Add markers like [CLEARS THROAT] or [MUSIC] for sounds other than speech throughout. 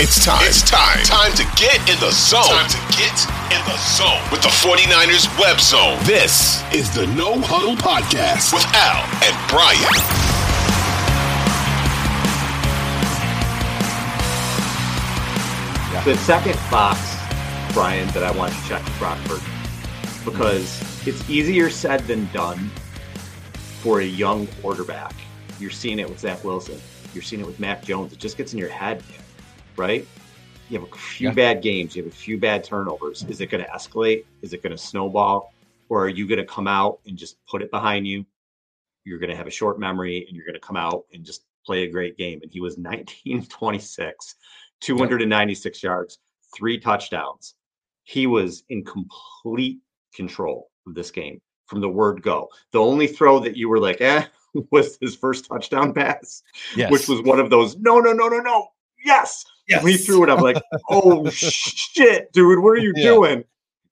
It's time. It's time. Time to get in the zone. Time to get in the zone with the 49ers web zone. This is the No Huddle Podcast with Al and Brian. The second box, Brian, that I want to check with Rockford because it's easier said than done for a young quarterback. You're seeing it with Zach Wilson. You're seeing it with Mac Jones. It just gets in your head, right? You have a few Yeah. bad games. You have a few bad turnovers. Is it going to escalate? Is it going to snowball? Or are you going to come out and just put it behind you? You're going to have a short memory and you're going to come out and just play a great game. And he was [LAUGHS] 19 26, 296 yards, three touchdowns. He was in complete control of this game from the word go. The only throw that you were like, eh, [LAUGHS] was his first touchdown pass, Yes. which was one of those, no, no, no, no, no, yes. yes. He threw it, I'm like, [LAUGHS] oh shit, dude, what are you Yeah. doing?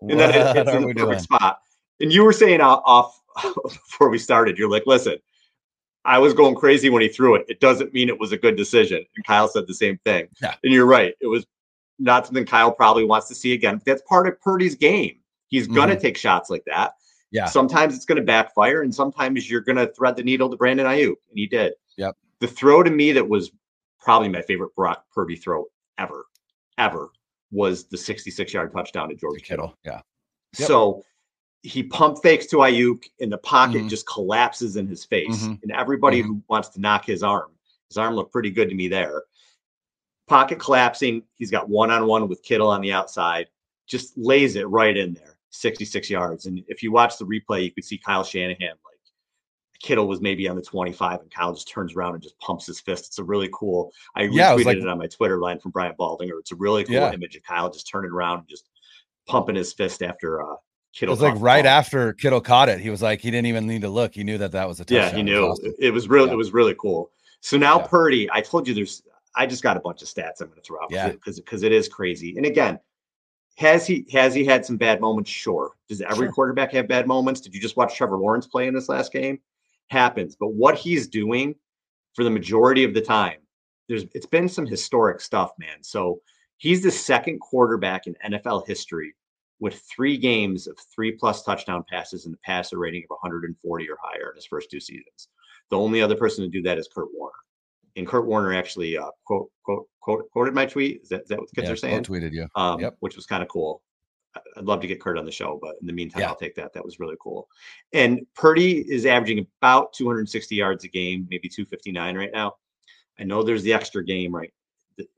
And then it hits in the perfect doing? spot. And you were saying off, off [LAUGHS] before we started, you're like, listen, I was going crazy when he threw it. It doesn't mean it was a good decision. And Kyle said the same thing. Yeah. And you're right. It was not something Kyle probably wants to see again. That's part of Purdy's game. He's going to take shots like that. Yeah. Sometimes it's going to backfire, and sometimes you're going to thread the needle to Brandon Aiyuk, and he did. Yep. The throw to me that was probably my favorite Brock Purdy throw ever, ever was the 66 yard touchdown to George Kittle. Yeah. Yep. So he pump fakes to Aiyuk, and the pocket Mhm. just collapses in his face. Mhm. And everybody Mhm. who wants to knock his arm, his arm looked pretty good to me there. Pocket collapsing. He's got one on one with Kittle on the outside, just lays it right in there, 66 yards. And if you watch the replay, you could see Kyle Shanahan Kittle was maybe on the 25, and Kyle just turns around and just pumps his fist. It's a really cool. I Yeah, retweeted was like- it on my Twitter line from Brian Baldinger. It's a really cool Yeah. image of Kyle just turning around and just pumping his fist after uh, It was like right after Kittle caught it. He was like, he didn't even need to look. He knew that that was a touchdown. Yeah, he knew it, it was really Yeah. it was really cool. So now Yeah. Purdy, I told you there's I just got a bunch of stats I'm going to throw out Yeah. because because it is crazy. And again, has he has he had some bad moments? Sure. Does every Sure. quarterback have bad moments? Did you just watch Trevor Lawrence play in this last game? Happens. But what he's doing for the majority of the time, there's it's been some historic stuff, man. So he's the second quarterback in NFL history with three games of three plus touchdown passes and a passer rating of 140 or higher in his first two seasons. The only other person to do that is Kurt Warner. And Kurt Warner actually uh, quote, quote, quote, quoted my tweet. Is that, is that what the kids yeah, are saying? Tweeted you. um, Yep. which was kind of cool. I'd love to get Kurt on the show, but in the meantime, Yeah. I'll take that. That was really cool. And Purdy is averaging about 260 yards a game, maybe 259 right now. I know there's the extra game, right,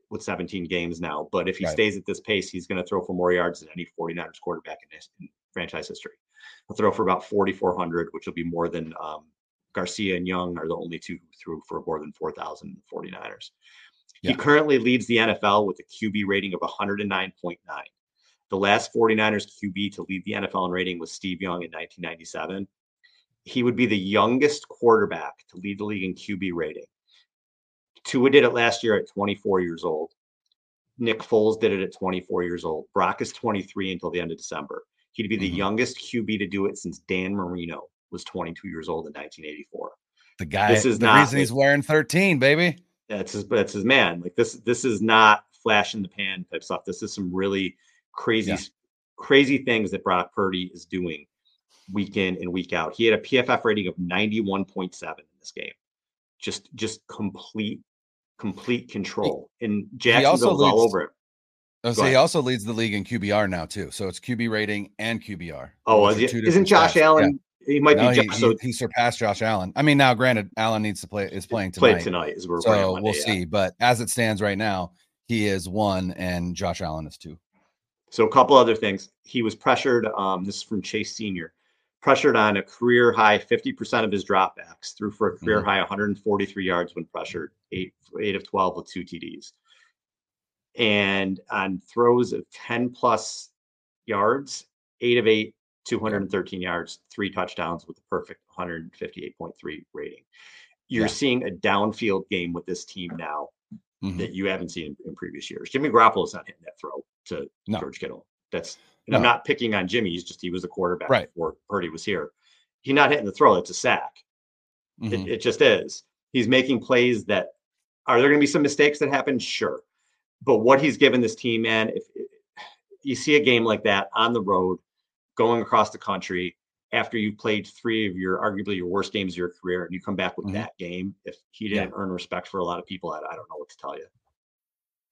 with 17 games now, but if he Right. stays at this pace, he's going to throw for more yards than any 49ers quarterback in, his, in franchise history. He'll throw for about 4,400, which will be more than um, Garcia and Young are the only two who threw for more than 4,000 49ers. He currently leads the NFL with a QB rating of 109.9. The last 49ers QB to lead the NFL in rating was Steve Young in 1997. He would be the youngest quarterback to lead the league in QB rating. Tua did it last year at 24 years old. Nick Foles did it at 24 years old. Brock is 23 until the end of December. He'd be the Mhm. youngest QB to do it since Dan Marino was 22 years old in 1984. The guy. This is the not- reason he's wearing 13, baby. That's his. That's his man. Like this. This is not flash in the pan type stuff. This is some really crazy, Yeah. crazy things that Brock Purdy is doing week in and week out. He had a PFF rating of 91.7 in this game. Just, just complete, complete control. And Jacksonville's all over it. So he also leads the league in QBR now too. So it's QB rating and QBR. Oh, is isn't Josh stats. Yeah. Allen? He might No, be. he, Josh, so he, he surpassed Josh Allen. I mean, now granted, Allen needs to play is playing tonight. play tonight, as we're so Monday, we'll yeah. see. But as it stands right now, he is one, and Josh Allen is two. So a couple other things. He was pressured. Um, this is from Chase Senior. Pressured on a career high 50% of his dropbacks, threw for a career Mhm. high 143 yards when pressured, eight eight of 12 with two TDs. And on throws of 10 plus yards, eight of eight, 213 yards, three touchdowns with a perfect 158.3 rating. You're Yeah. seeing a downfield game with this team now Mhm. that you haven't seen in, in previous years. Jimmy Garoppolo's not hitting that throw to No. George Kittle. That's and I'm not picking on Jimmy. He's just he was the quarterback Right. before Purdy was here. He's not hitting the throw. It's a sack. Mhm. It, it just is. He's making plays that are there going to be some mistakes that happen? Sure, but what he's given this team, man, if you see a game like that on the road, going across the country after you've played three of your arguably your worst games of your career, and you come back with Mhm. that game, if he didn't earn respect for a lot of people, I, I don't know what to tell you.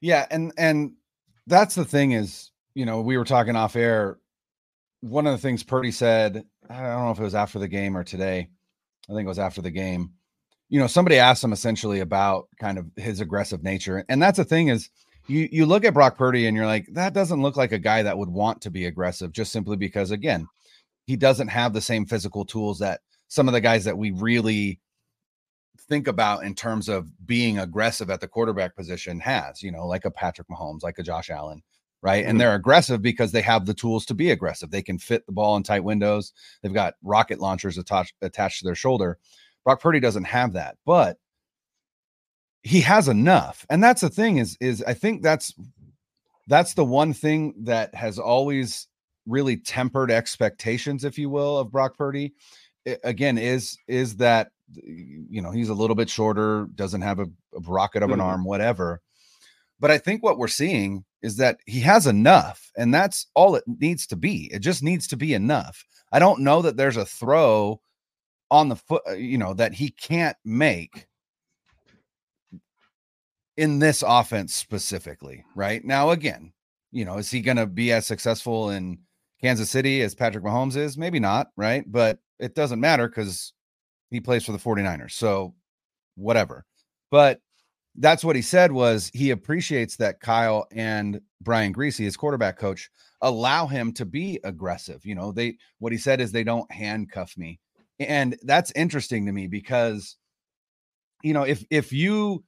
Yeah, and and that's the thing is, you know, we were talking off air. One of the things Purdy said, I don't know if it was after the game or today. I think it was after the game. You know, somebody asked him essentially about kind of his aggressive nature, and that's the thing is, you you look at Brock Purdy and you're like, that doesn't look like a guy that would want to be aggressive, just simply because again, he doesn't have the same physical tools that some of the guys that we really think about in terms of being aggressive at the quarterback position has, you know, like a Patrick Mahomes, like a Josh Allen, right? Mhm. And they're aggressive because they have the tools to be aggressive. They can fit the ball in tight windows. They've got rocket launchers attached attached to their shoulder. Brock Purdy doesn't have that, but he has enough. And that's the thing is is I think that's that's the one thing that has always really tempered expectations if you will of Brock Purdy i- again is is that you know he's a little bit shorter doesn't have a, a rocket of an Mhm. arm whatever. But i think what we're seeing is that he has enough and that's all it needs to be. It just needs to be enough. I don't know that there's a throw on the foot uh, you know that he can't make in this offense specifically right? Now again you know is he going to be as successful in kansas city as patrick mahomes is? Maybe not right? But it doesn't matter because he plays for the 49ers so whatever. But that's what he said was he appreciates that kyle and brian Griese his quarterback coach allow him to be aggressive you know they what he said is they don't handcuff me. And that's interesting to me because you know if if you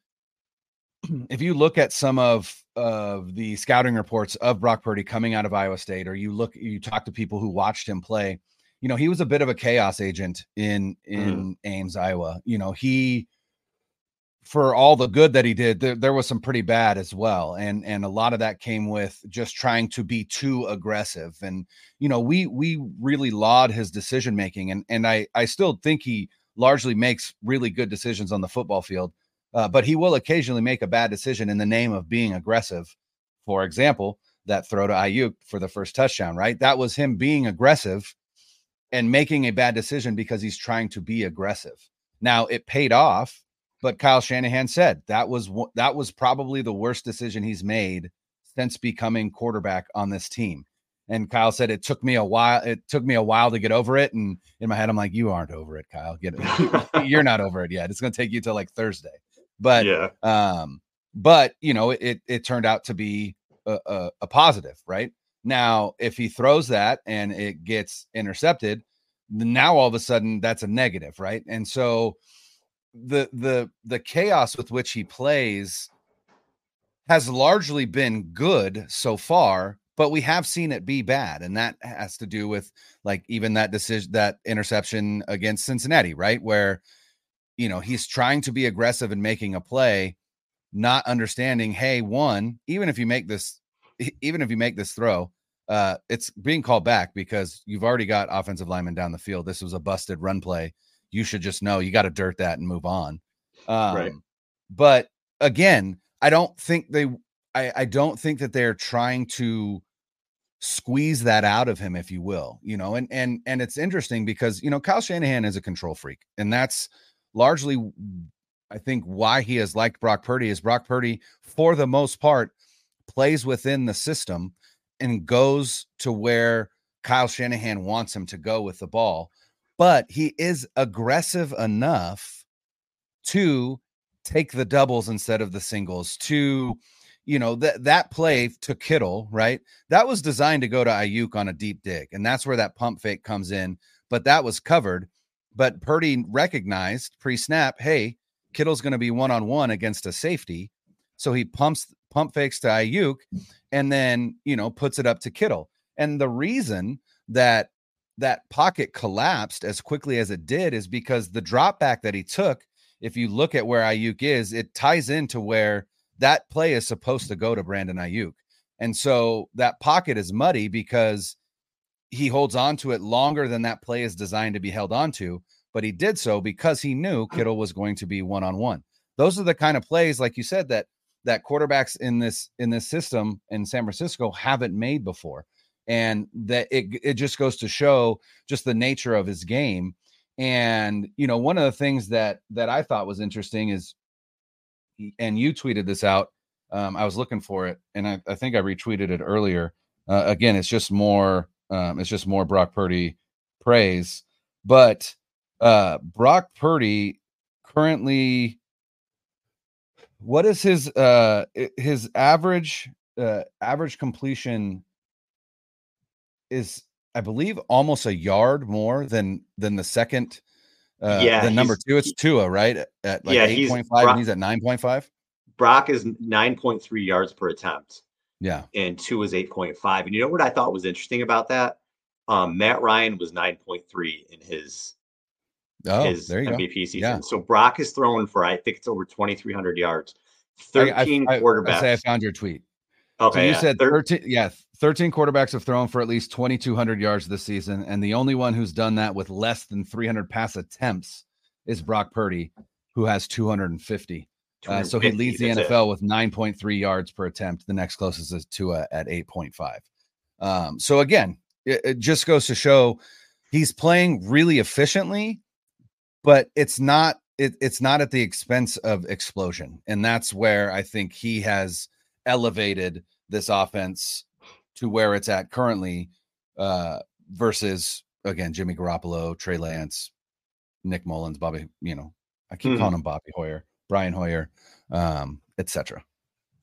[CLEARS THROAT] if you look at some of of the scouting reports of Brock Purdy coming out of Iowa State, or you look, you talk to people who watched him play, you know, he was a bit of a chaos agent in in Ames, Iowa. You know, he for all the good that he did, there, there was some pretty bad as well, and and a lot of that came with just trying to be too aggressive. And you know, we we really laud his decision making, and and I I still think he largely makes really good decisions on the football field uh, but he will occasionally make a bad decision in the name of being aggressive. For example, that throw to Aiyuk for the first touchdown, right? That was him being aggressive and making a bad decision because he's trying to be aggressive. Now it paid off but Kyle Shanahan said that was that was probably the worst decision he's made since becoming quarterback on this team. And Kyle said it took me a while. It took me a while to get over it. And in my head, I'm like, you aren't over it, Kyle. Get it. [LAUGHS] You're not over it yet. It's going to take you till like Thursday. But yeah. um, but you know, it it turned out to be a, a, a positive, right? Now, if he throws that and it gets intercepted, now all of a sudden that's a negative, right? And so the the the chaos with which he plays has largely been good so far but we have seen it be bad and that has to do with like even that decision that interception against Cincinnati right where you know he's trying to be aggressive and making a play not understanding hey one even if you make this even if you make this throw uh it's being called back because you've already got offensive linemen down the field. This was a busted run play. You should just know you got to dirt that and move on. Um, right but again i don't think they I, I don't think that they're trying to squeeze that out of him, if you will, you know, and and and it's interesting because you know Kyle Shanahan is a control freak, and that's largely I think why he has liked Brock Purdy is Brock Purdy, for the most part, plays within the system and goes to where Kyle Shanahan wants him to go with the ball. But he is aggressive enough to take the doubles instead of the singles, to you know that that play to Kittle, right? That was designed to go to Aiyuk on a deep dig, and that's where that pump fake comes in. But that was covered. But Purdy recognized pre-snap, hey, Kittle's going to be one-on-one against a safety, so he pumps pump fakes to Aiyuk, and then you know puts it up to Kittle. And the reason that that pocket collapsed as quickly as it did is because the drop back that he took. If you look at where Aiyuk is, it ties into where that play is supposed to go to Brandon Aiyuk. And so that pocket is muddy because he holds on to it longer than that play is designed to be held onto. But he did so because he knew Kittle was going to be one on one. Those are the kind of plays, like you said, that that quarterbacks in this in this system in San Francisco haven't made before. And that it it just goes to show just the nature of his game. And you know, one of the things that that I thought was interesting is and you tweeted this out. Um, I was looking for it, and I, I think I retweeted it earlier. Uh, again, it's just more, um, it's just more Brock Purdy praise. But uh, Brock Purdy currently, what is his uh, his average uh, average completion is I believe almost a yard more than than the second uh, yeah, the number two, it's Tua, right? At like yeah, eight point five, and he's at nine point five. Brock is nine point three yards per attempt. Yeah, and two is eight point five. And you know what I thought was interesting about that? Um, Matt Ryan was nine point three in his oh, his MVP go. season. Yeah. So Brock has thrown for I think it's over twenty three hundred yards. Thirteen I, I, quarterbacks. I, say I found your tweet. Okay, so you yeah. said thirteen. Yeah, 13 quarterbacks have thrown for at least 2,200 yards this season, and the only one who's done that with less than 300 pass attempts is Brock Purdy, who has 250. Uh, so he leads the NFL it. with 9.3 yards per attempt. The next closest is Tua at 8.5. Um, so again, it, it just goes to show he's playing really efficiently, but it's not it, it's not at the expense of explosion, and that's where I think he has elevated this offense to where it's at currently uh, versus again Jimmy Garoppolo, Trey Lance, Nick Mullens Bobby. You know, I keep mm-hmm. calling him Bobby Hoyer, Brian Hoyer, um, etc.